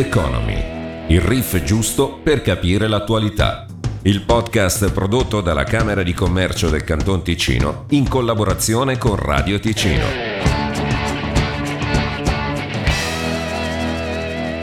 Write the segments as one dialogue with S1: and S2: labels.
S1: Economy, il riff giusto per capire l'attualità. Il podcast prodotto dalla Camera di Commercio del Canton Ticino in collaborazione con Radio Ticino.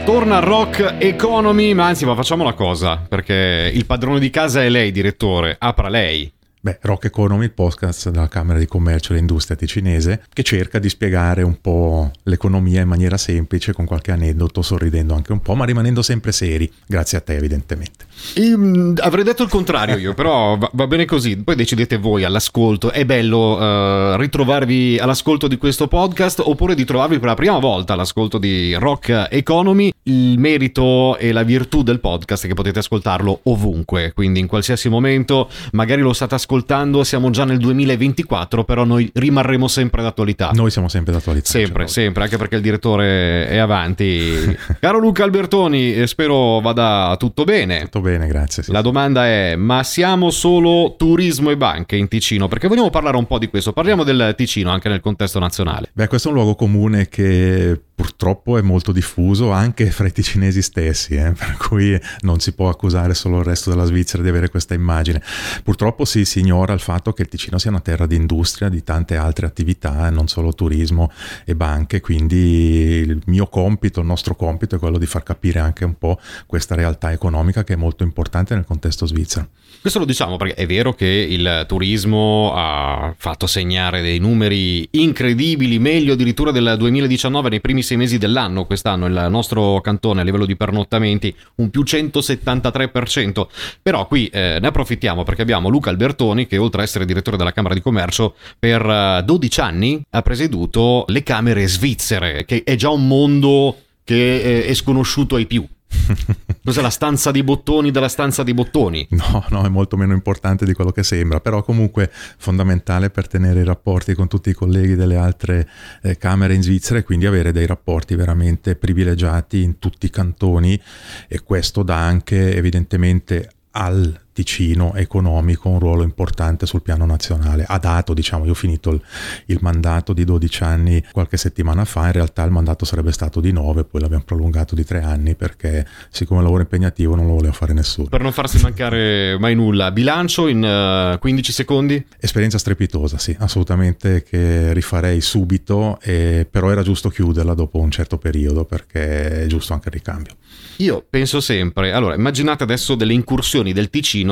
S2: Torna Rock Economy, ma anzi, ma facciamo una cosa, perché il padrone di casa è lei, direttore, apra lei.
S3: Beh, Rock Economy, il podcast della Camera di Commercio e Industria ticinese, che cerca di spiegare un po' l'economia in maniera semplice, con qualche aneddoto, sorridendo anche un po', ma rimanendo sempre seri, grazie a te evidentemente.
S2: Mm, avrei detto il contrario io, però va, va, bene così, poi decidete voi all'ascolto, è bello uh, ritrovarvi all'ascolto di questo podcast oppure di trovarvi per la prima volta all'ascolto di Rock Economy, il merito e la virtù del podcast è che potete ascoltarlo ovunque, quindi in qualsiasi momento, magari lo state ascoltando ascoltando, siamo già nel 2024, però noi rimarremo sempre d'attualità.
S3: Noi siamo sempre d'attualità.
S2: Sempre, certo. sempre, anche perché il direttore è avanti. Caro Luca Albertoni, eh, spero vada tutto bene.
S3: Tutto bene, grazie.
S2: Sì. La domanda è, ma siamo solo turismo e banche in Ticino? Perché vogliamo parlare un po' di questo. Parliamo del Ticino anche nel contesto nazionale.
S3: Beh, questo è un luogo comune che purtroppo è molto diffuso anche fra i ticinesi stessi, eh? per cui non si può accusare solo il resto della Svizzera di avere questa immagine. Purtroppo sì, si ignora il fatto che il Ticino sia una terra di industria, di tante altre attività, non solo turismo e banche, quindi il mio compito, il nostro compito è quello di far capire anche un po' questa realtà economica che è molto importante nel contesto svizzero.
S2: Questo lo diciamo perché è vero che il turismo ha fatto segnare dei numeri incredibili, meglio addirittura del 2019 nei primi sei mesi dell'anno quest'anno il nostro cantone a livello di pernottamenti un più 173%, però qui eh, ne approfittiamo perché abbiamo Luca Albertoni che oltre a essere direttore della Camera di Commercio per 12 eh, anni ha presieduto le Camere svizzere, che è già un mondo che eh, è sconosciuto ai più. Cos'è la stanza dei bottoni della stanza dei bottoni?
S3: No, no, è molto meno importante di quello che sembra, però comunque fondamentale per tenere i rapporti con tutti i colleghi delle altre eh, camere in Svizzera e quindi avere dei rapporti veramente privilegiati in tutti i cantoni e questo dà anche evidentemente al Ticino economico un ruolo importante sul piano nazionale. Ha dato, diciamo, io ho finito il, il, mandato di 12 anni qualche settimana fa, in realtà il mandato sarebbe stato di 9, poi l'abbiamo prolungato di 3 anni perché siccome il lavoro impegnativo non lo voleva fare nessuno.
S2: Per non farsi mancare mai nulla, bilancio in uh, eh, 15 secondi?
S3: Esperienza strepitosa, sì, assolutamente che rifarei subito, e, però era giusto chiuderla dopo un certo periodo perché è giusto anche il ricambio.
S2: Io penso sempre, allora immaginate adesso delle incursioni del Ticino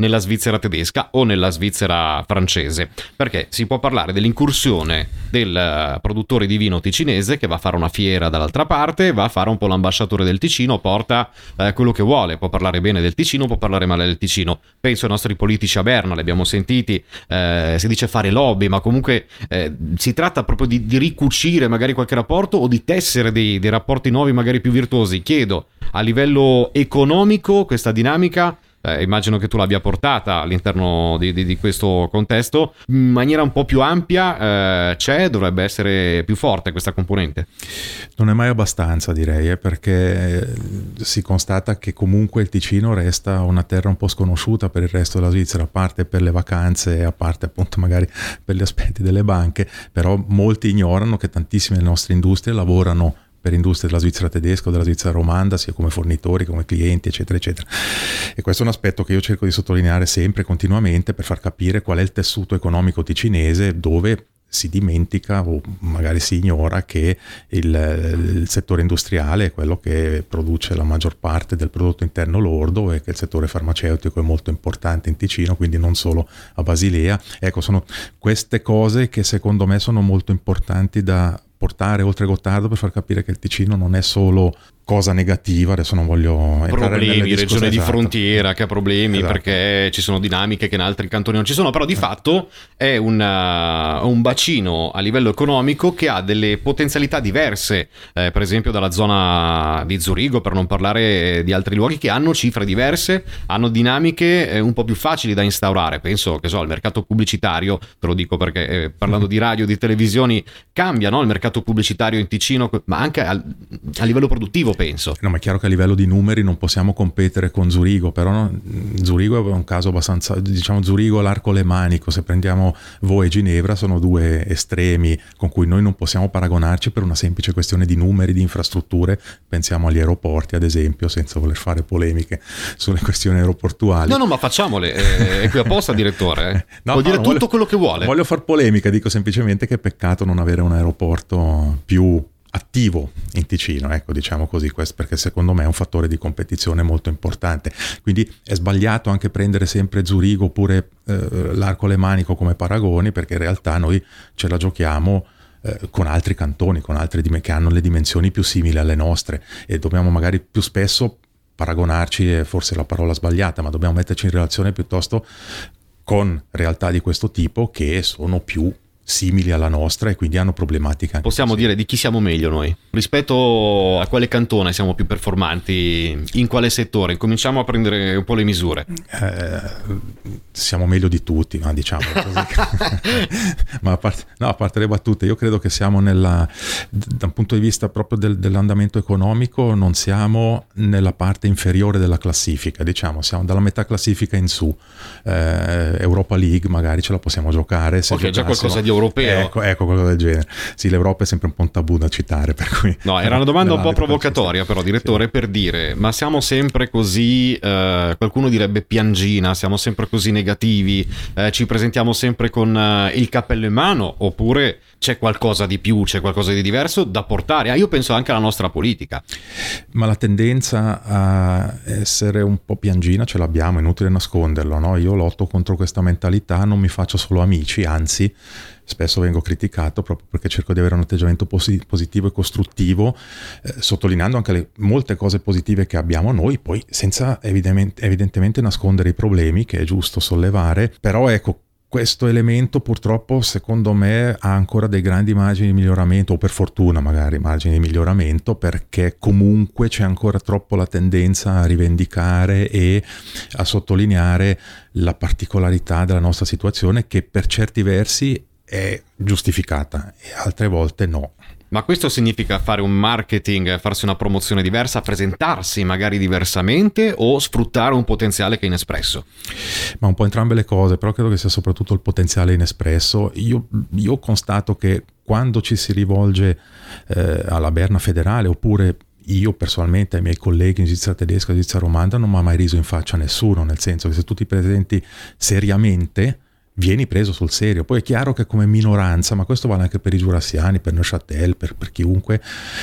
S2: nella Svizzera tedesca o nella Svizzera francese, perché si può parlare dell'incursione del eh, produttore di vino ticinese che va a fare una fiera dall'altra parte, va a fare un po' l'ambasciatore del Ticino, porta eh, quello che vuole, può parlare bene del Ticino, può parlare male del Ticino. Penso ai nostri politici a Berna, li abbiamo sentiti, eh, si dice fare lobby, ma comunque eh, si tratta proprio di, di, ricucire magari qualche rapporto o di tessere dei, dei rapporti nuovi magari più virtuosi. Chiedo a livello economico questa dinamica eh, immagino che tu l'abbia portata all'interno di, di, di, questo contesto, in maniera un po' più ampia eh, c'è, dovrebbe essere più forte questa componente?
S3: Non è mai abbastanza direi, eh, perché si constata che comunque il Ticino resta una terra un po' sconosciuta per il resto della Svizzera, a parte per le vacanze a parte appunto magari per gli aspetti delle banche, però molti ignorano che tantissime nostre industrie lavorano per industrie della Svizzera tedesca o della Svizzera romanda, sia come fornitori, come clienti, eccetera, eccetera. E questo è un aspetto che io cerco di sottolineare sempre, continuamente, per far capire qual è il tessuto economico ticinese dove si dimentica o magari si ignora che il, il, settore industriale è quello che produce la maggior parte del prodotto interno lordo e che il settore farmaceutico è molto importante in Ticino, quindi non solo a Basilea. Ecco, sono queste cose che secondo me sono molto importanti da portare oltre Gottardo per far capire che il Ticino non è solo cosa negativa, adesso non voglio entrare
S2: problemi, regione di frontiera che ha problemi esatto. perché ci sono dinamiche che in altri cantoni non ci sono, però di eh. fatto è una, un bacino a livello economico che ha delle potenzialità diverse, eh, per esempio dalla zona di Zurigo, per non parlare di altri luoghi che hanno cifre diverse, hanno dinamiche eh, un po' più facili da instaurare, penso che so, il mercato pubblicitario, te lo dico perché eh, parlando di radio, di televisioni, cambia no? il mercato pubblicitario in Ticino, ma anche a, a livello produttivo penso.
S3: No, ma è chiaro che a livello di numeri non possiamo competere con Zurigo, però no, Zurigo è un caso abbastanza, diciamo Zurigo, l'arco lemanico, se prendiamo voi e Ginevra sono due estremi con cui noi non possiamo paragonarci per una semplice questione di numeri, di infrastrutture, pensiamo agli aeroporti ad esempio, senza voler fare polemiche sulle questioni aeroportuali.
S2: No, no, ma facciamole, è, è qui apposta direttore, eh. no, può no, dire tutto
S3: voglio,
S2: quello che vuole.
S3: Voglio far polemica, dico semplicemente che è peccato non avere un aeroporto più attivo in Ticino, ecco diciamo così, questo perché secondo me è un fattore di competizione molto importante. Quindi è sbagliato anche prendere sempre Zurigo oppure eh, l'Arco Lemanico come paragoni perché in realtà noi ce la giochiamo eh, con altri cantoni, con altri che hanno le dimensioni più simili alle nostre e dobbiamo magari più spesso paragonarci, forse la parola sbagliata, ma dobbiamo metterci in relazione piuttosto con realtà di questo tipo che sono più simili alla nostra e quindi hanno problematiche anche
S2: Possiamo così. dire di chi siamo meglio noi? Rispetto a quale cantone siamo più performanti? In quale settore? Cominciamo a prendere un po' le misure.
S3: Eh, siamo meglio di tutti, ma diciamo così. ma a parte, no, a parte, le battute, io credo che siamo nella, da un punto di vista proprio del, dell'andamento economico, non siamo nella parte inferiore della classifica, diciamo, siamo dalla metà classifica in su. Eh, Europa League magari ce la possiamo giocare.
S2: Se ok, già qualcosa di europeo.
S3: Ecco, ecco, qualcosa del genere. Sì, l'Europa è sempre un po' un tabù da citare, per cui...
S2: No, era una domanda un po' provocatoria però, direttore, sì. per dire, ma siamo sempre così, eh, qualcuno direbbe piangina, siamo sempre così negativi, eh, ci presentiamo sempre con eh, il cappello in mano, oppure c'è qualcosa di più, c'è qualcosa di diverso da portare? Ah, io penso anche alla nostra politica.
S3: Ma la tendenza a essere un po' piangina ce l'abbiamo, è inutile nasconderlo, no? Io lotto contro questa mentalità, non mi faccio solo amici, anzi spesso vengo criticato proprio perché cerco di avere un atteggiamento posi- positivo e costruttivo, eh, sottolineando anche le molte cose positive che abbiamo noi, poi senza evidentemente, evidentemente nascondere i problemi che è giusto sollevare, però ecco questo elemento purtroppo secondo me ha ancora dei grandi margini di miglioramento o per fortuna magari margini di miglioramento perché comunque c'è ancora troppo la tendenza a rivendicare e a sottolineare la particolarità della nostra situazione che per certi versi è giustificata e altre volte no.
S2: Ma questo significa fare un marketing, farsi una promozione diversa, presentarsi magari diversamente o sfruttare un potenziale che è inespresso?
S3: Ma un po' entrambe le cose, però credo che sia soprattutto il potenziale inespresso. Io, io constato che quando ci si rivolge eh, alla Berna federale oppure io personalmente ai miei colleghi in Svizzera tedesca e Svizzera romanda non mi ha mai riso in faccia nessuno, nel senso che se tu ti presenti seriamente vieni preso sul serio. Poi è chiaro che come minoranza, ma questo vale anche per i giurassiani, per Neuchâtel, per, per chiunque,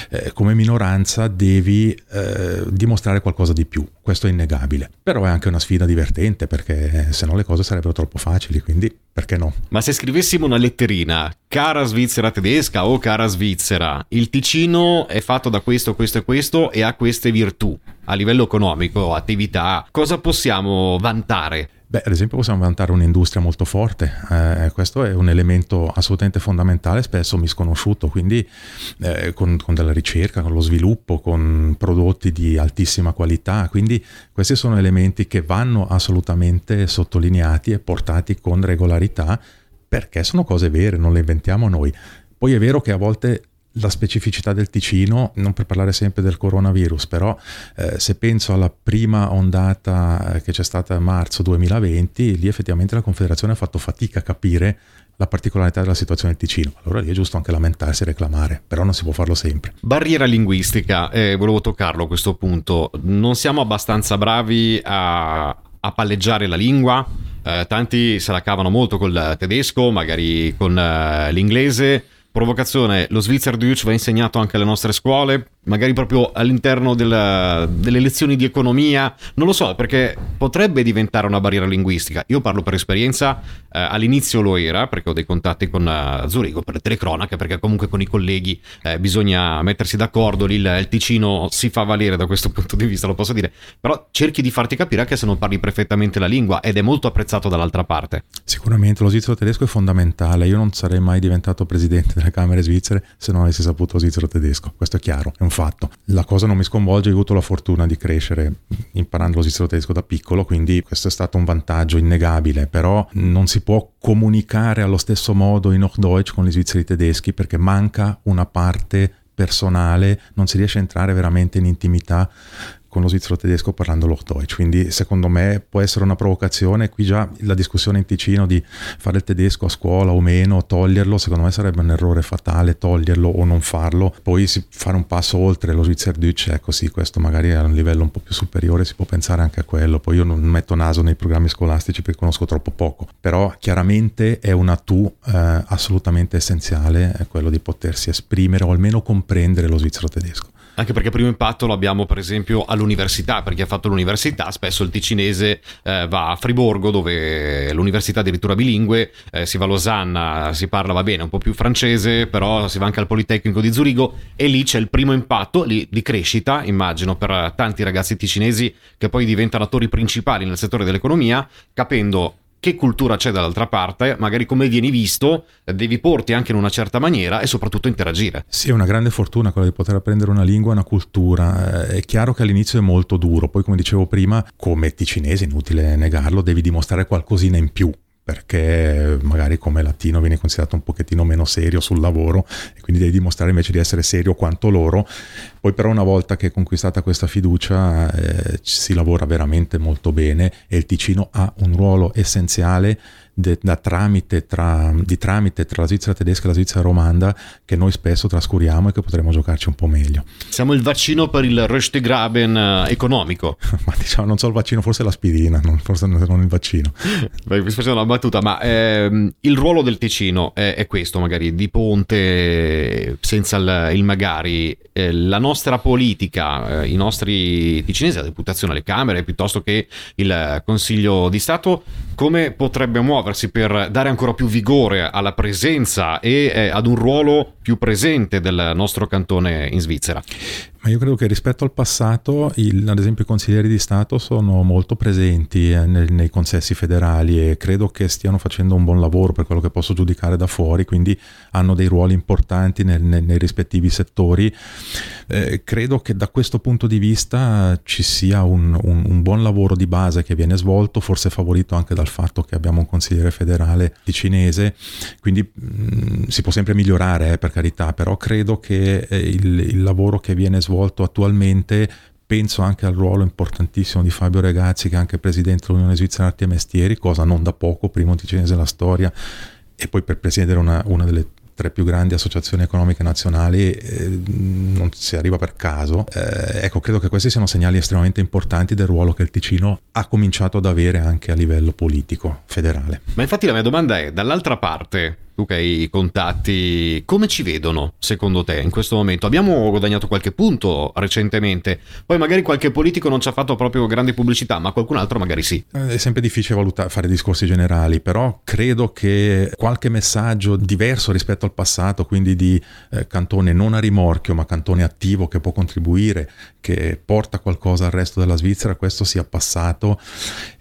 S3: eh, come minoranza devi eh, dimostrare qualcosa di più. Questo è innegabile. Però è anche una sfida divertente perché se no le cose sarebbero troppo facili, quindi perché no?
S2: Ma se scrivessimo una letterina, cara Svizzera tedesca o cara Svizzera, il Ticino è fatto da questo, questo e questo e ha queste virtù a livello economico, attività, cosa possiamo vantare?
S3: Beh, ad esempio possiamo vantare un'industria molto forte, eh, questo è un elemento assolutamente fondamentale, spesso misconosciuto, quindi eh, con, con, della ricerca, con lo sviluppo, con prodotti di altissima qualità, quindi questi sono elementi che vanno assolutamente sottolineati e portati con regolarità perché sono cose vere, non le inventiamo noi. Poi è vero che a volte la specificità del Ticino, non per parlare sempre del coronavirus, però eh, se penso alla prima ondata eh, che c'è stata a marzo 2020, lì effettivamente la Confederazione ha fatto fatica a capire la particolarità della situazione del Ticino. Allora lì è giusto anche lamentarsi e reclamare, però non si può farlo sempre.
S2: Barriera linguistica, eh, volevo toccarlo a questo punto. Non siamo abbastanza bravi a, a palleggiare la lingua? Eh, tanti se la cavano molto col tedesco, magari con eh, l'inglese Provocazione, lo Svizzera Deutsch va insegnato anche alle nostre scuole, magari proprio all'interno della, delle lezioni di economia, non lo so, perché potrebbe diventare una barriera linguistica. Io parlo per esperienza, eh, all'inizio lo era, perché ho dei contatti con uh, Zurigo per le telecronache, perché comunque con i colleghi eh, bisogna mettersi d'accordo, lì il, il, Ticino si fa valere da questo punto di vista, lo posso dire, però cerchi di farti capire anche se non parli perfettamente la lingua ed è molto apprezzato dall'altra parte.
S3: Sicuramente lo svizzero tedesco è fondamentale, io non sarei mai diventato presidente della Camere svizzere se non avessi saputo lo svizzero tedesco, questo è chiaro, è un fatto. La cosa non mi sconvolge, ho avuto la fortuna di crescere imparando lo svizzero tedesco da piccolo, quindi questo è stato un vantaggio innegabile, però non si può comunicare allo stesso modo in Hochdeutsch con gli svizzeri tedeschi perché manca una parte personale, non si riesce a entrare veramente in intimità con lo svizzero tedesco parlando Hochdeutsch, quindi secondo me può essere una provocazione, qui già la discussione in Ticino di fare il tedesco a scuola o meno, toglierlo, secondo me sarebbe un errore fatale toglierlo o non farlo, poi fare un passo oltre lo Schweizerdeutsch, ecco sì, questo magari a un livello un po' più superiore si può pensare anche a quello, poi io non metto naso nei programmi scolastici perché conosco troppo poco, però chiaramente è una tu eh, assolutamente essenziale, è quello di potersi esprimere o almeno comprendere lo svizzero tedesco.
S2: Anche perché primo impatto lo abbiamo per esempio all'università, per chi ha fatto l'università, spesso il ticinese eh, va a Friburgo dove l'università è addirittura bilingue, eh, si va a Losanna, si parla va bene un po' più francese, però si va anche al Politecnico di Zurigo e lì c'è il primo impatto lì, di crescita, immagino, per tanti ragazzi ticinesi che poi diventano attori principali nel settore dell'economia, capendo che cultura c'è dall'altra parte, magari come vieni visto, devi porti anche in una certa maniera e soprattutto interagire.
S3: Sì, è una grande fortuna quella di poter apprendere una lingua una cultura. Eh, è chiaro che all'inizio è molto duro, poi come dicevo prima, come ticinese, inutile negarlo, devi dimostrare qualcosina in più perché magari come latino viene considerato un pochettino meno serio sul lavoro e quindi devi dimostrare invece di essere serio quanto loro. Poi però una volta che è conquistata questa fiducia eh, si lavora veramente molto bene e il Ticino ha un ruolo essenziale de, da tramite tra, di tramite tra la Svizzera tedesca e la Svizzera romanda che noi spesso trascuriamo e che potremmo giocarci un po' meglio.
S2: Siamo il vaccino per il Röstegraben eh, economico.
S3: ma diciamo non so il vaccino, forse l'aspirina, non, forse non il vaccino.
S2: Beh, mi facendo una battuta, ma ehm, il ruolo del Ticino è, è, questo magari, di ponte senza il, il magari. Eh, la nostra politica, eh, i nostri ticinesi, la deputazione alle Camere, piuttosto che il Consiglio di Stato, come potrebbe muovere muoversi per dare ancora più vigore alla presenza e eh, ad un ruolo più presente del nostro cantone in Svizzera.
S3: Ma io credo che rispetto al passato, il, ad esempio, i consiglieri di Stato sono molto presenti eh, nel, nei consessi federali e credo che stiano facendo un buon lavoro per quello che posso giudicare da fuori, quindi hanno dei ruoli importanti nel, nel, nei rispettivi settori. Eh, credo che da questo punto di vista ci sia un, un, un, buon lavoro di base che viene svolto, forse favorito anche dal fatto che abbiamo un consigliere federale cinese, quindi mh, mm, si può sempre migliorare eh, per carità, però credo che eh, il, il lavoro che viene svolto svolto attualmente penso anche al ruolo importantissimo di Fabio Regazzi che è anche presidente dell'Unione Svizzera Arti e Mestieri, cosa non da poco, primo ticinese della storia e poi per presiedere una, una delle tre più grandi associazioni economiche nazionali eh, non si arriva per caso. Eh, ecco, credo che questi siano segnali estremamente importanti del ruolo che il Ticino ha cominciato ad avere anche a livello politico federale.
S2: Ma infatti la mia domanda è, dall'altra parte, tu che hai i contatti, come ci vedono secondo te in questo momento? Abbiamo guadagnato qualche punto recentemente, poi magari qualche politico non ci ha fatto proprio grande pubblicità, ma qualcun altro magari sì.
S3: Eh, è sempre difficile valutare, fare discorsi generali, però credo che qualche messaggio diverso rispetto al passato, quindi di eh, cantone non a rimorchio, ma cantone attivo che può contribuire, che porta qualcosa al resto della Svizzera, questo sia passato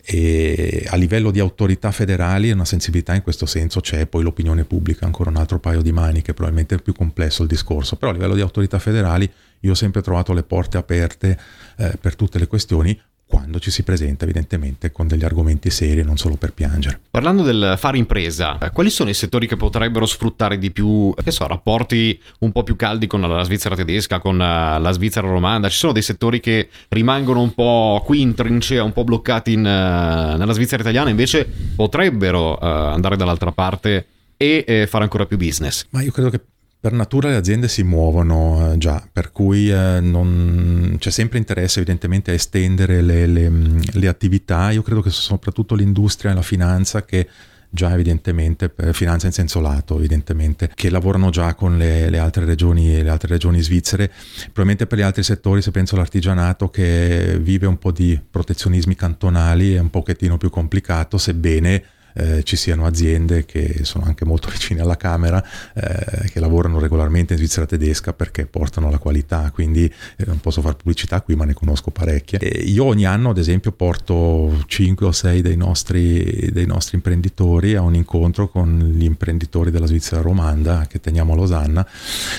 S3: e a livello di autorità federali una sensibilità in questo senso c'è, poi l'opinione pubblica ancora un altro paio di maniche, probabilmente è più complesso il discorso, però a livello di autorità federali io ho sempre trovato le porte aperte eh, per tutte le questioni, quando ci si presenta evidentemente con degli argomenti seri e non solo per piangere.
S2: Parlando del fare impresa, eh, quali sono i settori che potrebbero sfruttare di più, che so, rapporti un po' più caldi con la Svizzera tedesca, con eh, la Svizzera romanda? Ci sono dei settori che rimangono un po' qui in trincea, un po' bloccati in, uh, nella Svizzera italiana, invece potrebbero andare dall'altra parte e eh, fare ancora più business?
S3: Ma io credo che per natura le aziende si muovono eh, già, per cui eh, non, c'è sempre interesse evidentemente a estendere le, le, le, attività. Io credo che soprattutto l'industria e la finanza che già evidentemente, finanza in senso lato evidentemente, che lavorano già con le, le, altre regioni, le altre regioni svizzere. Probabilmente per gli altri settori, se penso all'artigianato che vive un po' di protezionismi cantonali, è un pochettino più complicato, sebbene eh, ci siano aziende che sono anche molto vicine alla Camera, eh, che lavorano regolarmente in Svizzera tedesca perché portano la qualità, quindi eh, non posso fare pubblicità qui, ma ne conosco parecchie. E io ogni anno, ad esempio, porto 5 o 6 dei nostri, dei nostri imprenditori a un incontro con gli imprenditori della Svizzera romanda che teniamo a Losanna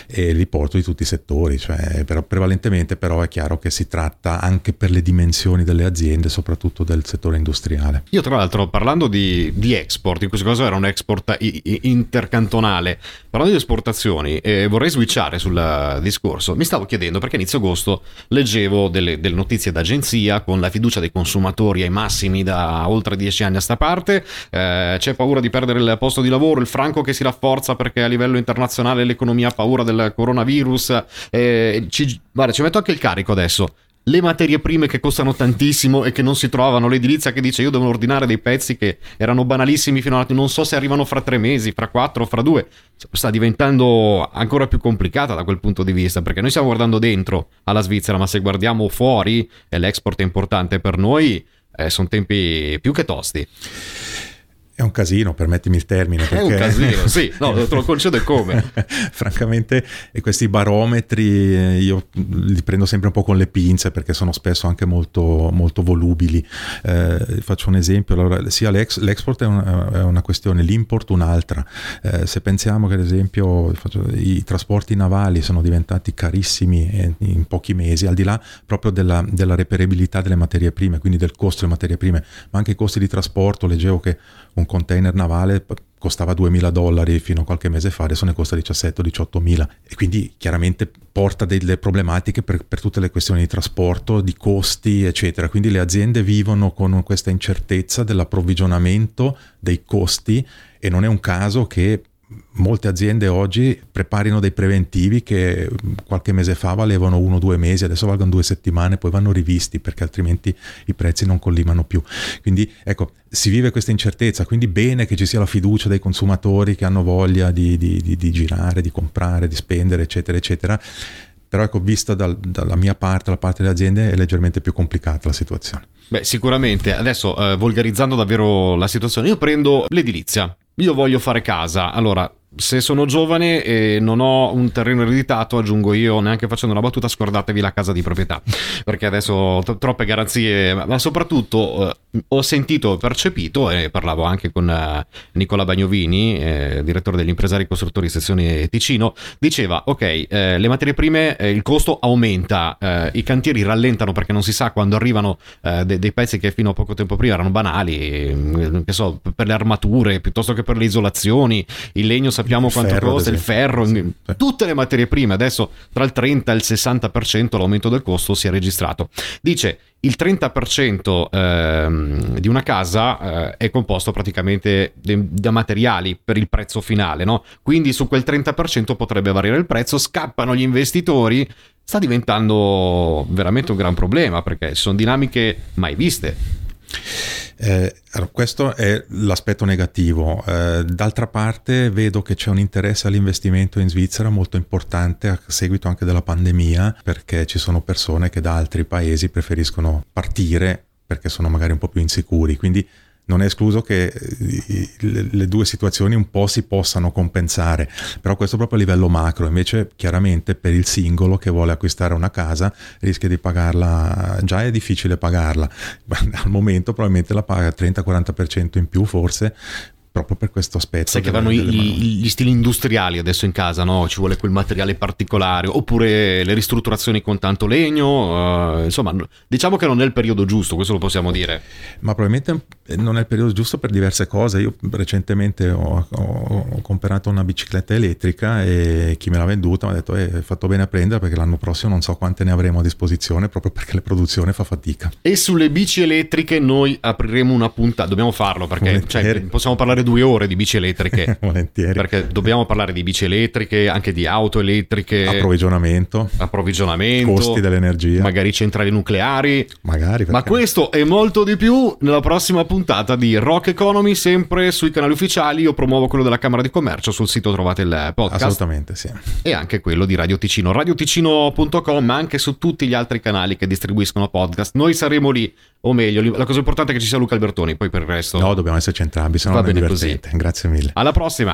S3: e li porto di tutti i settori, cioè, però, prevalentemente però è chiaro che si tratta anche per le dimensioni delle aziende, soprattutto del settore industriale.
S2: Io tra l'altro parlando di, di di export, in questo caso era un export intercantonale. Parlando di esportazioni, eh, vorrei switchare sul discorso. Mi stavo chiedendo perché inizio agosto leggevo delle, delle notizie d'agenzia con la fiducia dei consumatori ai massimi da oltre dieci anni a sta parte, eh, c'è paura di perdere il posto di lavoro, il franco che si rafforza perché a livello internazionale l'economia ha paura del coronavirus, eh, ci, guarda, ci metto anche il carico adesso le materie prime che costano tantissimo e che non si trovano, l'edilizia che dice io devo ordinare dei pezzi che erano banalissimi fino a non so se arrivano fra tre mesi, fra quattro, fra due, sta diventando ancora più complicata da quel punto di vista perché noi stiamo guardando dentro alla Svizzera, ma se guardiamo fuori e l'export è importante per noi, eh, sono tempi più che tosti.
S3: È un casino, permettimi il termine.
S2: Perché... È un casino, sì, no, te lo concedo come.
S3: Francamente, questi barometri eh, io li prendo sempre un po' con le pinze perché sono spesso anche molto, molto volubili. Eh, faccio un esempio, allora, sia l'ex, l'export è una, è una, questione, l'import un'altra. Eh, se pensiamo che ad esempio i trasporti navali sono diventati carissimi in pochi mesi, al di là proprio della, della reperibilità delle materie prime, quindi del costo delle materie prime, ma anche i costi di trasporto, leggevo che un container navale costava 2.000 dollari fino a qualche mese fa, adesso ne costa 17 o 18 mila e quindi chiaramente porta delle problematiche per, per, tutte le questioni di trasporto, di costi eccetera, quindi le aziende vivono con questa incertezza dell'approvvigionamento, dei costi e non è un caso che molte aziende oggi preparino dei preventivi che qualche mese fa valevano uno o due mesi, adesso valgono due settimane, poi vanno rivisti perché altrimenti i prezzi non collimano più. Quindi ecco, si vive questa incertezza, quindi bene che ci sia la fiducia dei consumatori che hanno voglia di, di, di, di girare, di comprare, di spendere, eccetera, eccetera. Però ecco, vista dal, dalla mia parte, dalla parte delle aziende, è leggermente più complicata la situazione.
S2: Beh, sicuramente. Adesso, eh, volgarizzando davvero la situazione, io prendo l'edilizia io voglio fare casa. Allora, se sono giovane e non ho un terreno ereditato, aggiungo io, neanche facendo una battuta, scordatevi la casa di proprietà, perché adesso ho troppe garanzie, ma soprattutto eh, ho sentito percepito, e parlavo anche con eh, Nicola Bagnovini, eh, direttore degli impresari costruttori sezione Ticino, diceva, ok, eh, le materie prime, eh, il costo aumenta, i cantieri rallentano perché non si sa quando arrivano de- dei pezzi che fino a poco tempo prima erano banali, mm, che so, per le armature, piuttosto che per le isolazioni, il legno sappiamo il quanto ferro, costa, il ferro, sì. tutte le materie prime, adesso tra il 30 e il 60% l'aumento del costo si è registrato. Dice il 30% ehm, di una casa eh, è composto praticamente da materiali per il prezzo finale, no? Quindi su quel 30% potrebbe variare il prezzo, scappano gli investitori, sta diventando veramente un gran problema perché sono dinamiche mai viste.
S3: Eh, allora, questo è l'aspetto negativo. Eh, d'altra parte vedo che c'è un interesse all'investimento in Svizzera molto importante a seguito anche della pandemia perché ci sono persone che da altri paesi preferiscono partire perché sono magari un po' più insicuri. Quindi non è escluso che eh, le due situazioni un po' si possano compensare, però questo proprio a livello macro, invece chiaramente per il singolo che vuole acquistare una casa rischia di pagarla, già è difficile pagarla, al momento probabilmente la paga 30-40% in più forse, proprio per questo aspetto.
S2: Sai che vanno gli, gli, stili industriali adesso in casa, no? Ci vuole quel materiale particolare, oppure le ristrutturazioni con tanto legno, uh, insomma, diciamo che non è il periodo giusto, questo lo possiamo dire.
S3: Ma probabilmente non è il periodo giusto per diverse cose. Io recentemente ho, ho, ho comprato una bicicletta elettrica e chi me l'ha venduta mi ha detto eh, hai fatto bene a prendere perché l'anno prossimo non so quante ne avremo a disposizione proprio perché la produzione fa fatica.
S2: E sulle bici elettriche noi apriremo una puntata, dobbiamo farlo perché cioè, possiamo parlare due ore di bici elettriche.
S3: Volentieri.
S2: Perché dobbiamo parlare di bici elettriche, anche di auto elettriche.
S3: Approvvigionamento.
S2: Approvvigionamento.
S3: Costi dell'energia.
S2: Magari centrali nucleari.
S3: Magari.
S2: Ma questo e molto di più nella prossima puntata di Rock Economy, sempre sui canali ufficiali. Io promuovo quello della Camera di Commercio, sul sito trovate il podcast.
S3: Assolutamente, sì.
S2: E anche quello di Radio Ticino. Radioticino.com, ma anche su tutti gli altri canali che distribuiscono podcast. Noi saremo lì o meglio, la cosa importante è che ci sia Luca Albertoni, poi per il resto...
S3: No, dobbiamo esserci entrambi, se no Va bene così. Grazie mille.
S2: Alla prossima!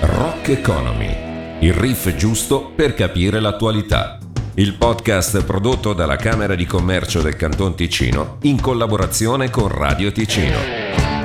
S1: Rock Economy, il riff giusto per capire l'attualità. Il podcast prodotto dalla Camera di Commercio del Canton Ticino in collaborazione con Radio Ticino.